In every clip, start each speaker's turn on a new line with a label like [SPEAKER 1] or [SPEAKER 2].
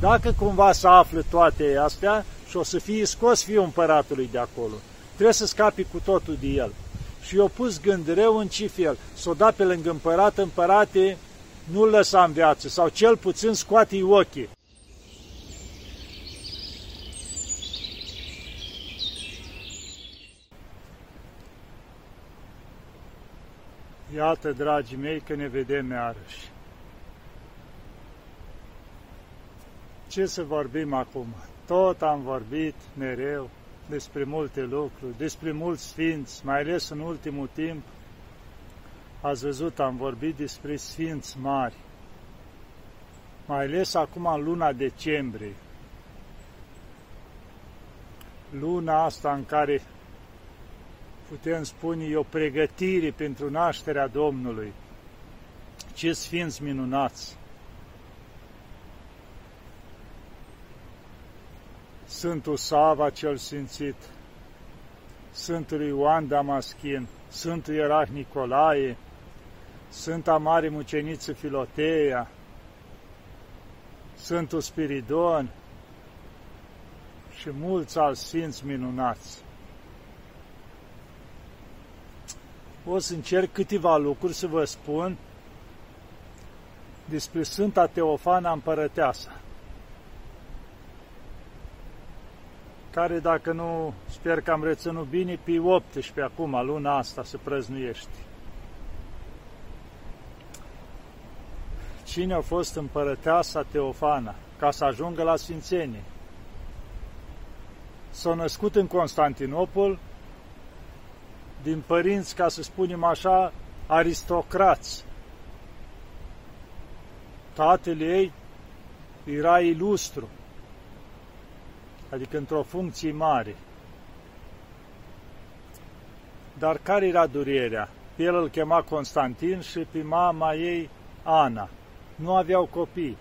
[SPEAKER 1] Dacă cumva să află toate astea și o să fie scos fiul împăratului de acolo, trebuie să scapi cu totul de el. Și eu pus gând rău în ce fel, să o da pe lângă împărat, împărate, nu-l lăsa în viață, sau cel puțin scoate-i ochii. Iată, dragii mei, că ne vedem iarăși. Ce să vorbim acum? Tot am vorbit mereu despre multe lucruri, despre mulți sfinți, mai ales în ultimul timp. Ați văzut, am vorbit despre sfinți mari, mai ales acum în luna decembrie. Luna asta în care putem spune, e o pregătire pentru nașterea Domnului. Ce sfinți minunați! Sfântul Sava cel Sfințit, Sfântul Ioan Damaschin, Sfântul Ierarh Nicolae, Sfânta Mare Muceniță Filoteia, Sfântul Spiridon și mulți alți sfinți minunați. O să încerc câteva lucruri să vă spun despre Sfânta Teofana Împărăteasa. Care, dacă nu, sper că am reținut bine, pe 18 acum, luna asta, să prăznuiești. Cine a fost împărăteasa Teofana ca să ajungă la Sfințenie? S-a născut în Constantinopol din părinți, ca să spunem așa, aristocrați. Tatăl ei era ilustru, adică într-o funcție mare. Dar care era durerea? Pe el îl chema Constantin și pe mama ei Ana. Nu aveau copii.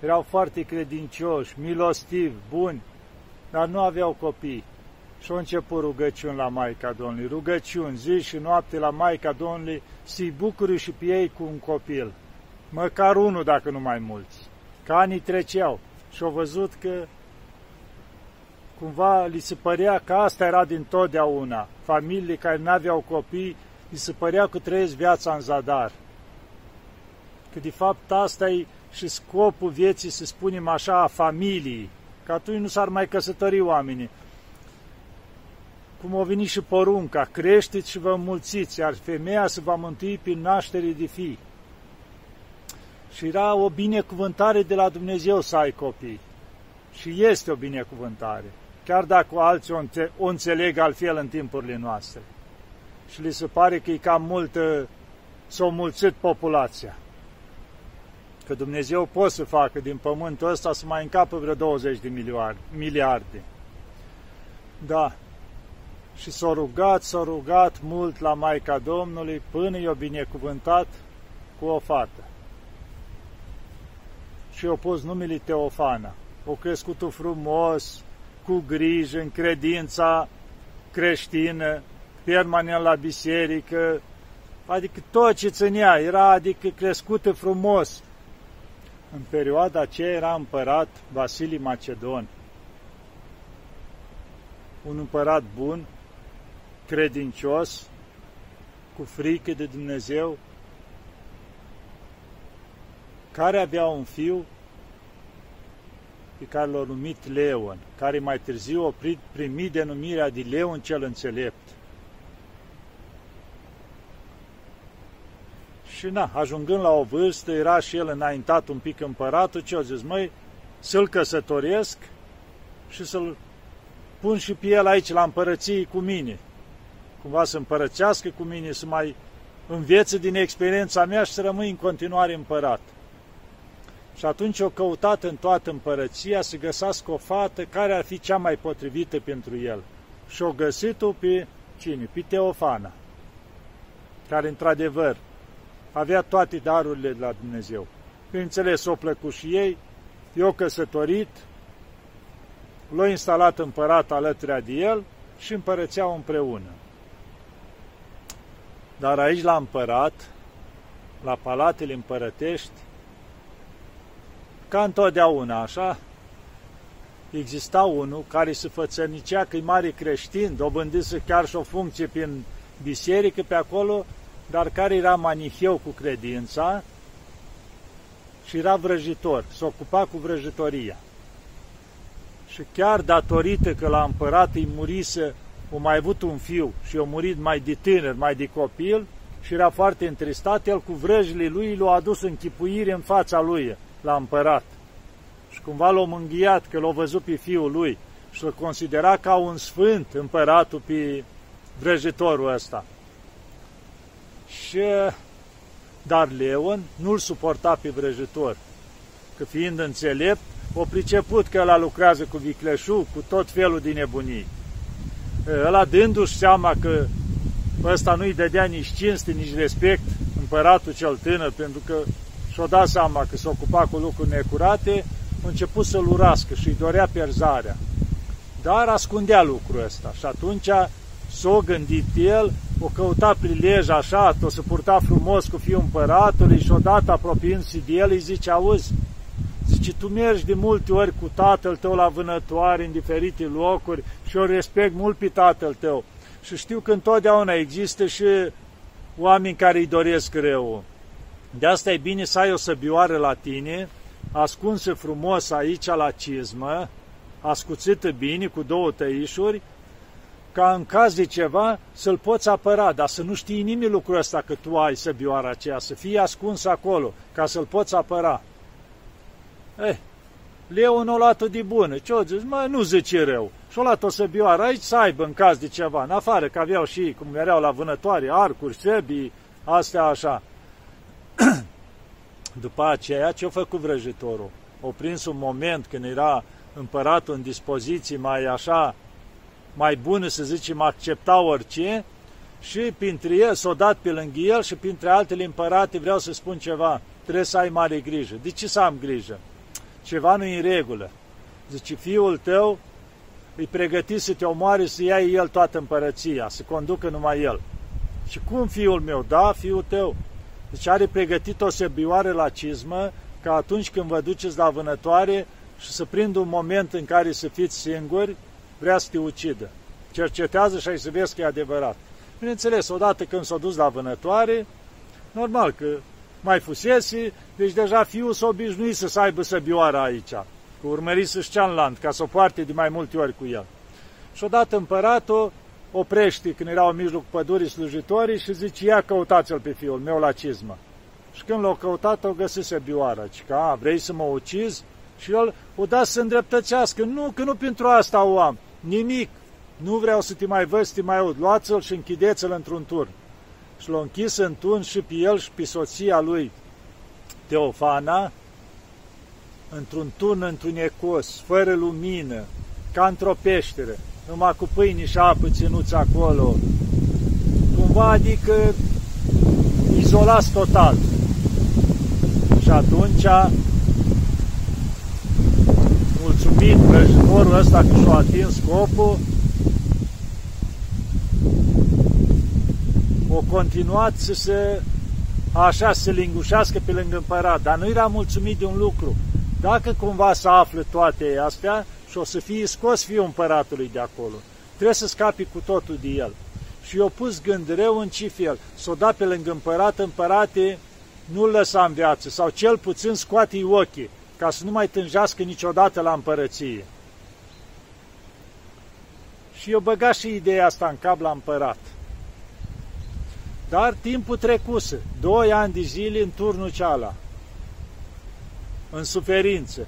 [SPEAKER 1] Erau foarte credincioși, milostivi, buni, dar nu aveau copii. Și au început rugăciuni la Maica Domnului, rugăciuni zi și noapte la Maica Domnului, să-i bucuri și pe ei cu un copil. Măcar unul, dacă nu mai mulți. Ca anii treceau și au văzut că cumva li se părea că asta era din totdeauna. Familii care nu aveau copii, li se părea că trăiesc viața în zadar. Că de fapt asta e și scopul vieții, să spunem așa, a familiei. Că atunci nu s-ar mai căsători oamenii. Cum o veni și porunca, creșteți și vă mulțiți, iar femeia se va mântui prin naștere de fii. Și era o binecuvântare de la Dumnezeu să ai copii. Și este o binecuvântare chiar dacă alții o înțeleg altfel în timpurile noastre. Și li se pare că e cam mult, s-a mulțit populația. Că Dumnezeu poate să facă din pământul ăsta să mai încapă vreo 20 de miliarde. Da. Și s-a rugat, s-a rugat mult la Maica Domnului până i-a binecuvântat cu o fată. Și i-a pus numele Teofana. O crescut frumos, cu grijă, în credința creștină, permanent la biserică, adică tot ce ținea, era adică crescută frumos. În perioada aceea era împărat Vasilii Macedon, un împărat bun, credincios, cu frică de Dumnezeu, care avea un fiu pe care l-a numit Leon, care mai târziu a primit denumirea de Leon cel înțelept. Și na, ajungând la o vârstă, era și el înaintat un pic împăratul, ce a zis, măi, să-l căsătoresc și să-l pun și pe el aici la împărăție cu mine. Cumva să împărățească cu mine, să mai învețe din experiența mea și să rămâi în continuare împărat. Și atunci o căutat în toată împărăția să găsească o fată care ar fi cea mai potrivită pentru el. Și o găsit-o pe cine? Pe Teofana, care într-adevăr avea toate darurile de la Dumnezeu. Bineînțeles, o plăcut și ei, i-o căsătorit, l-a instalat împărat alături de el și împărățeau împreună. Dar aici la împărat, la palatele împărătești, ca întotdeauna, așa, exista unul care se fățărnicea că e mare creștin, dobândise chiar și o funcție prin biserică pe acolo, dar care era maniheu cu credința și era vrăjitor, se ocupa cu vrăjitoria. Și chiar datorită că la împărat îi murise, o mai avut un fiu și a murit mai de tânăr, mai de copil, și era foarte întristat, el cu vrăjile lui l-a adus în chipuire în fața lui, la împărat. Și cumva l-a mânghiat că l-a văzut pe fiul lui și l-a considera ca un sfânt împăratul pe vrăjitorul ăsta. Și, dar Leon nu-l suporta pe vrăjitor, că fiind înțelept, o priceput că ăla lucrează cu vicleșug, cu tot felul de nebunii. Ăla dându-și seama că ăsta nu-i dădea nici cinste, nici respect, împăratul cel tânăr, pentru că și-o dat seama că se ocupa cu lucruri necurate, a început să-l urască și îi dorea pierzarea. Dar ascundea lucrul ăsta și atunci s-o gândit el, o căuta prilej așa, o să purta frumos cu fiul împăratului și odată apropiindu-se de el îi zice, auzi, zice, tu mergi de multe ori cu tatăl tău la vânătoare în diferite locuri și o respect mult pe tatăl tău. Și știu că întotdeauna există și oameni care îi doresc rău. De asta e bine să ai o săbioară la tine, ascunsă frumos aici la cizmă, ascuțită bine cu două tăișuri, ca în caz de ceva să-l poți apăra, dar să nu știi nimeni lucrul ăsta că tu ai săbioara aceea, să fie ascuns acolo, ca să-l poți apăra. Eh, Leon o luat-o de bună. Ce-o zis? Mă, nu zice rău. Și-o luat-o săbioară aici să aibă în caz de ceva. În afară, că aveau și, cum erau la vânătoare, arcuri, săbii, astea așa. După aceea, ce-a făcut vrăjitorul? O prins un moment când era împăratul în dispoziții mai așa, mai bună, să zicem, accepta orice, și printre el s-o dat pe lângă el și printre altele împărate vreau să spun ceva, trebuie să ai mare grijă. De ce să am grijă? Ceva nu e în regulă. Zice, fiul tău îi pregăti să te omoare, să ia el toată împărăția, să conducă numai el. Și cum fiul meu? Da, fiul tău. Deci are pregătit o sebioare la cizmă, ca atunci când vă duceți la vânătoare și să prindă un moment în care să fiți singuri, vrea să te ucidă. Cercetează și ai să vezi că e adevărat. Bineînțeles, odată când s-a dus la vânătoare, normal că mai fusese, deci deja fiul s-a obișnuit să aibă săbioara aici, cu urmărit să-și ceanlant, ca să o poarte de mai multe ori cu el. Și odată împăratul oprește când erau în mijlocul pădurii slujitorii și zice, ia căutați-l pe fiul meu la cizmă. Și când l-au căutat, o găsit bioara. Și că, a, vrei să mă ucizi? Și el o da să îndreptățească. Nu, că nu pentru asta o am. Nimic. Nu vreau să te mai văd, să te mai aud. Luați-l și închideți-l într-un turn. Și l-a închis în turn și pe el și pe soția lui Teofana, într-un turn întunecos, fără lumină, ca într-o peșteră numai cu pâine și apă ținuți acolo, cumva adică izolați total. Și atunci, mulțumit vrăjitorul ăsta că și-a atins scopul, o continuat să se așa să lingușească pe lângă împărat, dar nu era mulțumit de un lucru. Dacă cumva să află toate astea, și o să fie scos fiul împăratului de acolo. Trebuie să scapi cu totul de el. Și eu pus gând rău în ce fel. Să o da pe lângă împărat, împărate, nu-l lăsa în viață, sau cel puțin scoate-i ochii, ca să nu mai tânjească niciodată la împărăție. Și eu băga și ideea asta în cap la împărat. Dar timpul trecuse, doi ani de zile în turnul ceala, în suferință,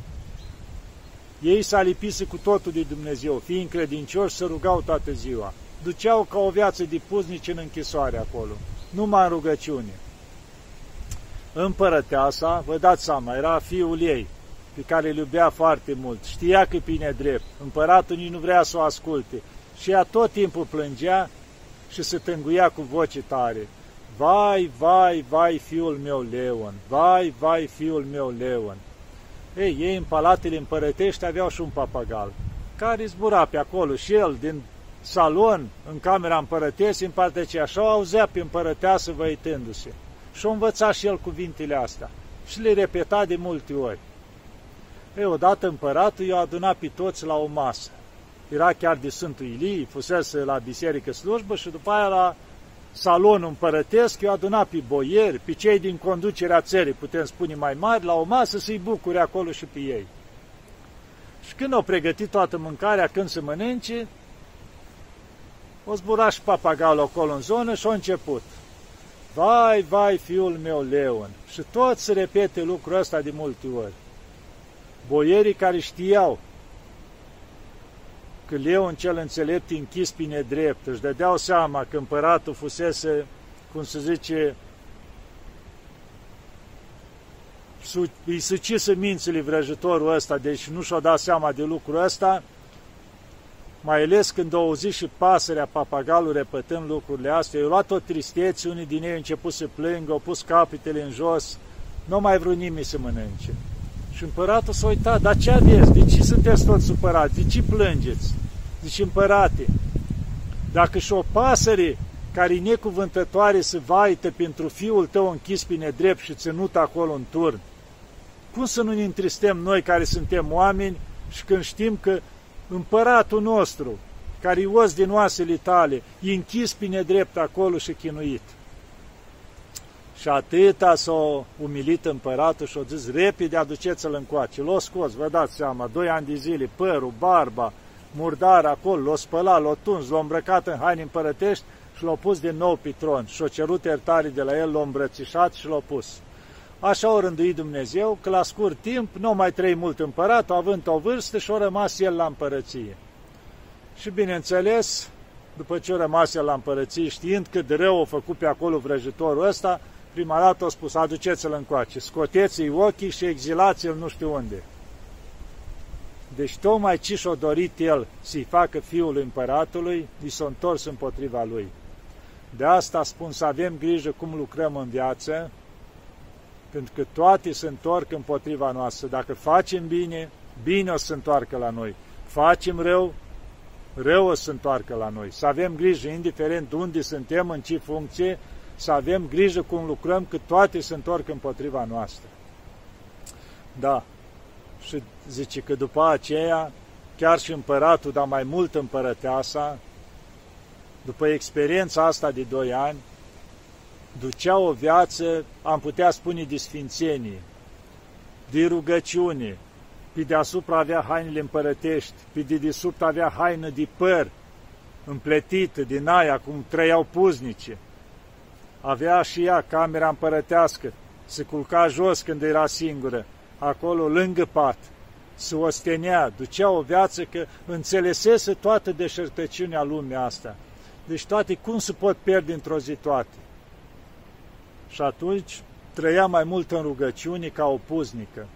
[SPEAKER 1] ei s-a lipise cu totul de Dumnezeu, fiind credincioși, să rugau toată ziua. Duceau ca o viață de puznici în închisoare acolo, numai în rugăciune. Împărăteasa, vă dați seama, era fiul ei, pe care îl iubea foarte mult, știa că e bine drept, împăratul nici nu vrea să o asculte și ea tot timpul plângea și se tânguia cu voce tare. Vai, vai, vai, fiul meu Leon, vai, vai, fiul meu Leon. Ei, ei în palatele împărătești aveau și un papagal, care zbura pe acolo și el din salon, în camera împărătesii, în partea ce așa auzea pe împărăteasă văitându-se. Și-o învăța și el cuvintele astea și le repeta de multe ori. Ei, odată împăratul i-a adunat pe toți la o masă. Era chiar de Sfântul Ilii, fusese la biserică slujbă și după aia la salonul împărătesc, i-a adunat pe boieri, pe cei din conducerea țării, putem spune mai mari, la o masă să-i bucure acolo și pe ei. Și când au pregătit toată mâncarea, când se mănânce, o zbura și papagalul acolo în zonă și a început. Vai, vai, fiul meu Leon! Și tot se repete lucrul ăsta de multe ori. Boierii care știau că Leon cel înțelept închis pe nedrept, își dădeau seama că împăratul fusese, cum se zice, îi sucise mințile vrăjitorul ăsta, deci nu și-o dat seama de lucrul ăsta, mai ales când au auzit și pasărea, papagalul repătând lucrurile astea, i-au luat o tristețe, unii din ei au început să plângă, au pus capitele în jos, nu mai vrut nimeni să mănânce. Și împăratul s-a uitat, dar ce aveți? De ce sunteți toți supărați? De ce plângeți? Zice, împărate, dacă și o pasăre care e necuvântătoare să vaită pentru fiul tău închis pe nedrept și ținut acolo în turn, cum să nu ne întristăm noi care suntem oameni și când știm că împăratul nostru, care e os din oasele tale, e închis pe nedrept acolo și chinuit. Și atâta s-a umilit împăratul și a zis, repede aduceți-l încoace. L-a scos, vă dați seama, doi ani de zile, părul, barba, murdar acolo, l-a spălat, l-a tuns, l-a îmbrăcat în haine împărătești și l-a pus din nou pe tron. Și-a cerut iertare de la el, l-a îmbrățișat și l-a pus. Așa o rânduit Dumnezeu că la scurt timp nu mai trăi mult împărat, având o vârstă și a rămas el la împărăție. Și bineînțeles, după ce a rămas el la împărăție, știind cât de rău a făcut pe acolo vrăjitorul ăsta, prima dată a spus, aduceți-l încoace, scoteți-i ochii și exilați-l nu știu unde. Deci tocmai ce și-a dorit el să-i facă fiul împăratului, i s-a întors împotriva lui. De asta spun să avem grijă cum lucrăm în viață, pentru că toate se întorc împotriva noastră. Dacă facem bine, bine o să se întoarcă la noi. Facem rău, rău o să se întoarcă la noi. Să avem grijă, indiferent unde suntem, în ce funcție, să avem grijă cum lucrăm, că toate se întorc împotriva noastră. Da, și zice că după aceea, chiar și împăratul, dar mai mult împărăteasa, după experiența asta de doi ani, ducea o viață, am putea spune, de sfințenie, de rugăciune, pe deasupra avea hainele împărătești, pe dedesubt avea haină de păr, împletită din aia, cum trăiau puznice. Avea și ea camera împărătească, se culca jos când era singură, acolo lângă pat, se ostenea, ducea o viață că înțelesese toată deșertăciunea lumii asta. Deci toate cum se pot pierde într-o zi toate. Și atunci trăia mai mult în rugăciune ca o puznică.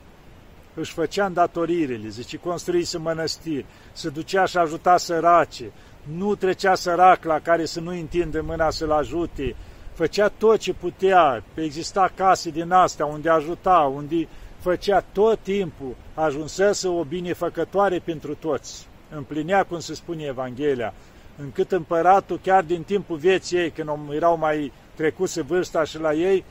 [SPEAKER 1] Își făcea îndatoririle, zice, construise mănăstiri, se ducea și ajuta sărace, nu trecea sărac la care să nu întinde mâna să-l ajute, făcea tot ce putea, exista case din astea unde ajuta, unde făcea tot timpul, ajunsese o binefăcătoare pentru toți. Împlinea, cum se spune Evanghelia, încât împăratul, chiar din timpul vieții ei, când erau mai trecuse vârsta și la ei,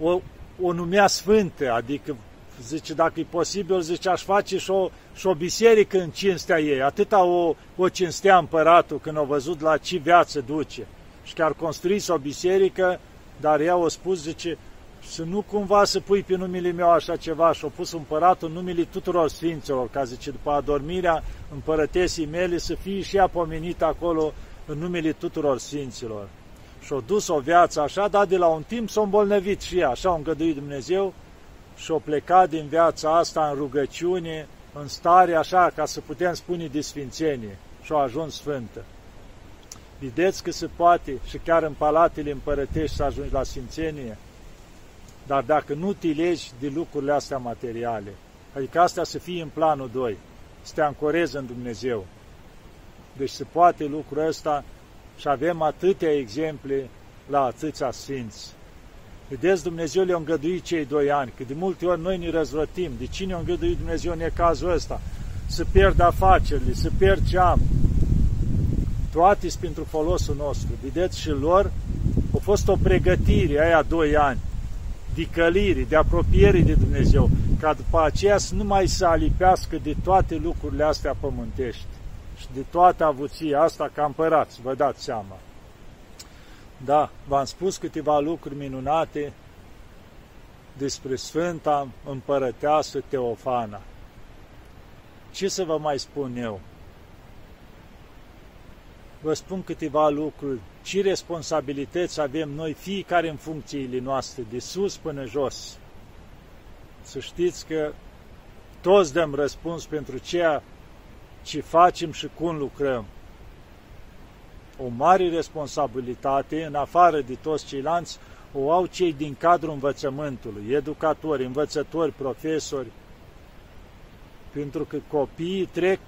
[SPEAKER 1] o, o numea sfântă, adică zice, dacă e posibil, zice, aș face și o, și o biserică în cinstea ei. Atâta o, o cinstea împăratul când a văzut la ce viață duce. Și chiar construise o biserică, dar ea a spus, zice, să nu cumva să pui pe numele meu așa ceva și-a pus împăratul numele tuturor sfinților, ca zice, după adormirea împărătesii mele să fie și ea pomenită acolo în numele tuturor sfinților. Și-a dus o viață așa, dar de la un timp s-a îmbolnăvit și ea, așa a îngăduit Dumnezeu și-a plecat din viața asta în rugăciune, în stare așa, ca să putem spune de sfințenie și-a ajuns sfântă. Vedeți că se poate și chiar în palatele împărătești să ajungi la sfințenie, dar dacă nu te legi de lucrurile astea materiale, adică astea să fie în planul 2, să te ancorezi în Dumnezeu. Deci se poate lucrul ăsta și avem atâtea exemple la atâția sfinți. Vedeți, Dumnezeu le-a îngăduit cei doi ani, că de multe ori noi ne răzvrătim. De cine a îngăduit Dumnezeu în cazul ăsta? Să pierd afacerile, să pierd ce am. Toate sunt pentru folosul nostru. Vedeți, și lor a fost o pregătire aia doi ani de căliri, de apropiere de Dumnezeu, ca după aceea să nu mai se alipească de toate lucrurile astea pământești și de toată avuția asta ca împărați, vă dați seama. Da, v-am spus câteva lucruri minunate despre Sfânta Împărăteasă Teofana. Ce să vă mai spun eu? Vă spun câteva lucruri. Ce responsabilități avem noi, fiecare în funcțiile noastre, de sus până jos. Să știți că toți dăm răspuns pentru ceea ce facem și cum lucrăm. O mare responsabilitate, în afară de toți ceilalți, o au cei din cadrul învățământului, educatori, învățători, profesori, pentru că copiii trec,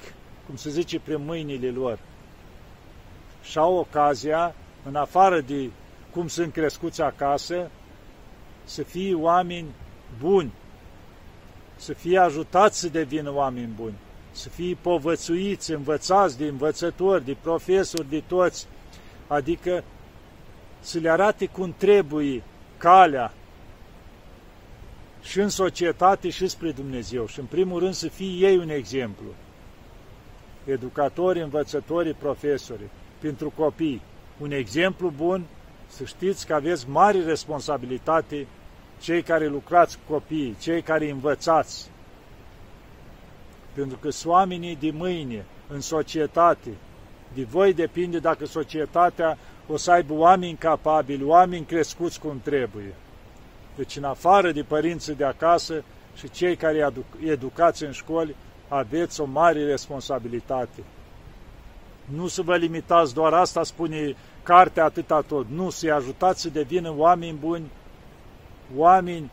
[SPEAKER 1] cum se zice, prin mâinile lor și au ocazia, în afară de cum sunt crescuți acasă, să fie oameni buni, să fie ajutați să devină oameni buni, să fie povățuiți, învățați de învățători, de profesori, de toți, adică să le arate cum trebuie calea și în societate și spre Dumnezeu. Și în primul rând să fie ei un exemplu. Educatori, învățători, profesori, pentru copii. Un exemplu bun, să știți că aveți mari responsabilitate cei care lucrați cu copiii, cei care învățați. Pentru că sunt oamenii de mâine, în societate. De voi depinde dacă societatea o să aibă oameni capabili, oameni crescuți cum trebuie. Deci, în afară de părinții de acasă și cei care educați în școli, aveți o mare responsabilitate. Nu să vă limitați doar asta, spune cartea atâta tot. Nu, să-i ajutați să devină oameni buni, oameni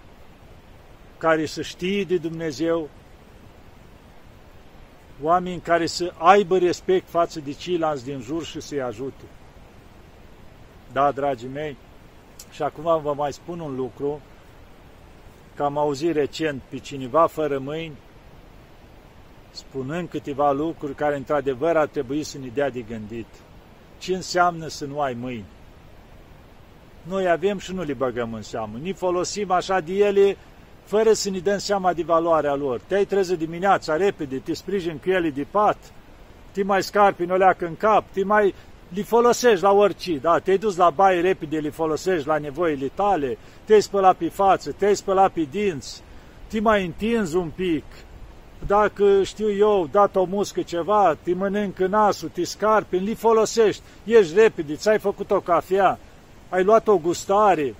[SPEAKER 1] care să știe de Dumnezeu, oameni care să aibă respect față de ceilalți din jur și să-i ajute. Da, dragii mei, și acum vă mai spun un lucru, că am auzit recent pe cineva fără mâini spunând câteva lucruri care într-adevăr ar trebui să ne dea de gândit. Ce înseamnă să nu ai mâini? Noi avem și nu le băgăm în seamă. Ni folosim așa de ele fără să ne dăm seama de valoarea lor. Te-ai trezit dimineața repede, te sprijin cu ele de pat, te mai scarpi în oleacă în cap, te mai li folosești la orice, da? Te-ai dus la baie repede, li folosești la nevoile tale, te-ai spălat pe față, te-ai spălat pe dinți, te mai întinzi un pic, dacă știu eu, dat o muscă ceva, te mănâncă nasul, te scarpi, li folosești, ești repede, ți-ai făcut o cafea, ai luat o gustare,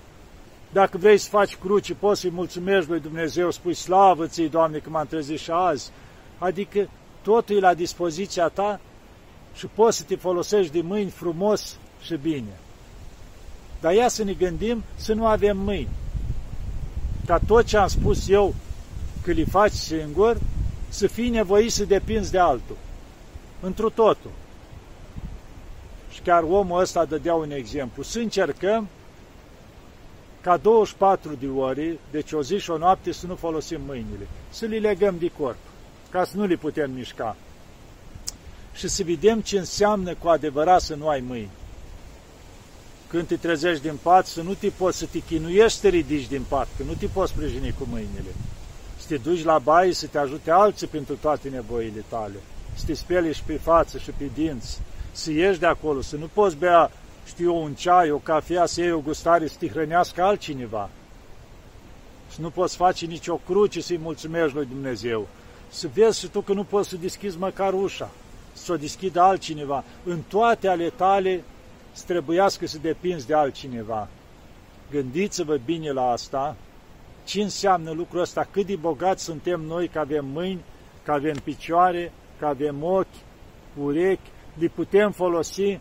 [SPEAKER 1] dacă vrei să faci cruci, poți să-i mulțumești lui Dumnezeu, spui slavă ți Doamne, că m-am trezit și azi. Adică totul e la dispoziția ta și poți să te folosești de mâini frumos și bine. Dar ia să ne gândim să nu avem mâini. Ca tot ce am spus eu, că le faci singur, să fii nevoit să depinzi de altul. Întru totul. Și chiar omul ăsta dădea un exemplu. Să încercăm ca 24 de ore, deci o zi și o noapte, să nu folosim mâinile, să le legăm de corp, ca să nu le putem mișca. Și să vedem ce înseamnă cu adevărat să nu ai mâini. Când te trezești din pat, să nu te poți să te chinuiești să te ridici din pat, că nu te poți sprijini cu mâinile să te duci la baie să te ajute alții pentru toate nevoile tale, să te speli și pe față și pe dinți, să ieși de acolo, să nu poți bea, știu eu, un ceai, o cafea, să iei o gustare, să te hrănească altcineva. Să nu poți face nicio cruce să-i mulțumești lui Dumnezeu. Să vezi și tu că nu poți să deschizi măcar ușa, să o deschidă altcineva. În toate ale tale să trebuiască să depinzi de altcineva. Gândiți-vă bine la asta ce înseamnă lucrul ăsta, cât de bogați suntem noi că avem mâini, că avem picioare, că avem ochi, urechi, le putem folosi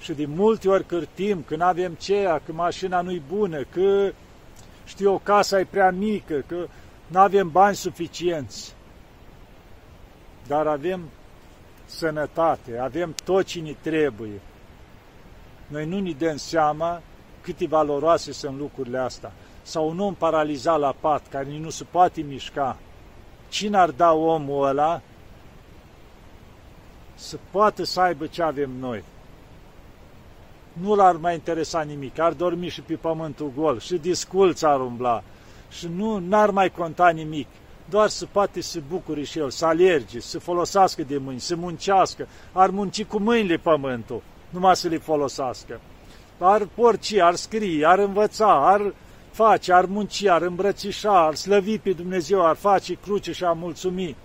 [SPEAKER 1] și de multe ori cârtim, că nu avem ceea, că mașina nu-i bună, că știu o casa e prea mică, că nu avem bani suficienți. Dar avem sănătate, avem tot ce ne trebuie. Noi nu ne dăm seama cât de valoroase sunt lucrurile astea sau un om paralizat la pat, care nu se poate mișca, cine ar da omul ăla să poată să aibă ce avem noi? nu l-ar mai interesa nimic, ar dormi și pe pământul gol, și disculț ar umbla, și nu n-ar mai conta nimic, doar să poate să bucure și el, să alerge, să folosească de mâini, să muncească, ar munci cu mâinile pământul, numai să le folosească. Ar porci, ar scrie, ar învăța, ar face, ar munci, ar îmbrățișa, ar slăvi pe Dumnezeu, ar face cruce și ar mulțumi.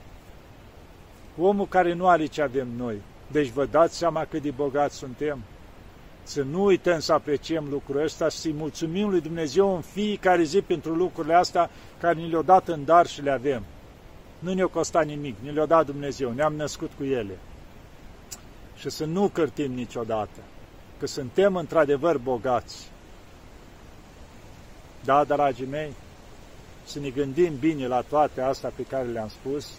[SPEAKER 1] Omul care nu are ce avem noi. Deci vă dați seama cât de bogați suntem? Să nu uităm să apreciem lucrul ăsta și să-i mulțumim lui Dumnezeu în fiecare zi pentru lucrurile astea care ni le-au dat în dar și le avem. Nu ne-o costat nimic, ni le-a dat Dumnezeu, ne-am născut cu ele. Și să nu cârtim niciodată, că suntem într-adevăr bogați. Da, dragii mei, să ne gândim bine la toate astea pe care le-am spus,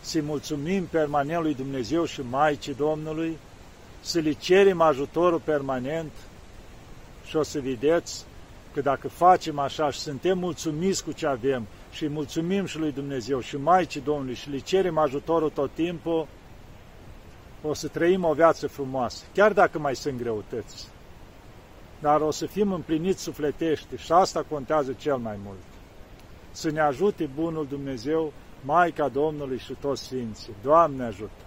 [SPEAKER 1] să-i mulțumim permanent lui Dumnezeu și Maicii Domnului, să le cerem ajutorul permanent și o să vedeți că dacă facem așa și suntem mulțumiți cu ce avem și mulțumim și lui Dumnezeu și Maicii Domnului și le cerem ajutorul tot timpul, o să trăim o viață frumoasă, chiar dacă mai sunt greutăți. Dar o să fim împliniți sufletește și asta contează cel mai mult. Să ne ajute Bunul Dumnezeu, Maica Domnului și toți Sfinții. Doamne ajută!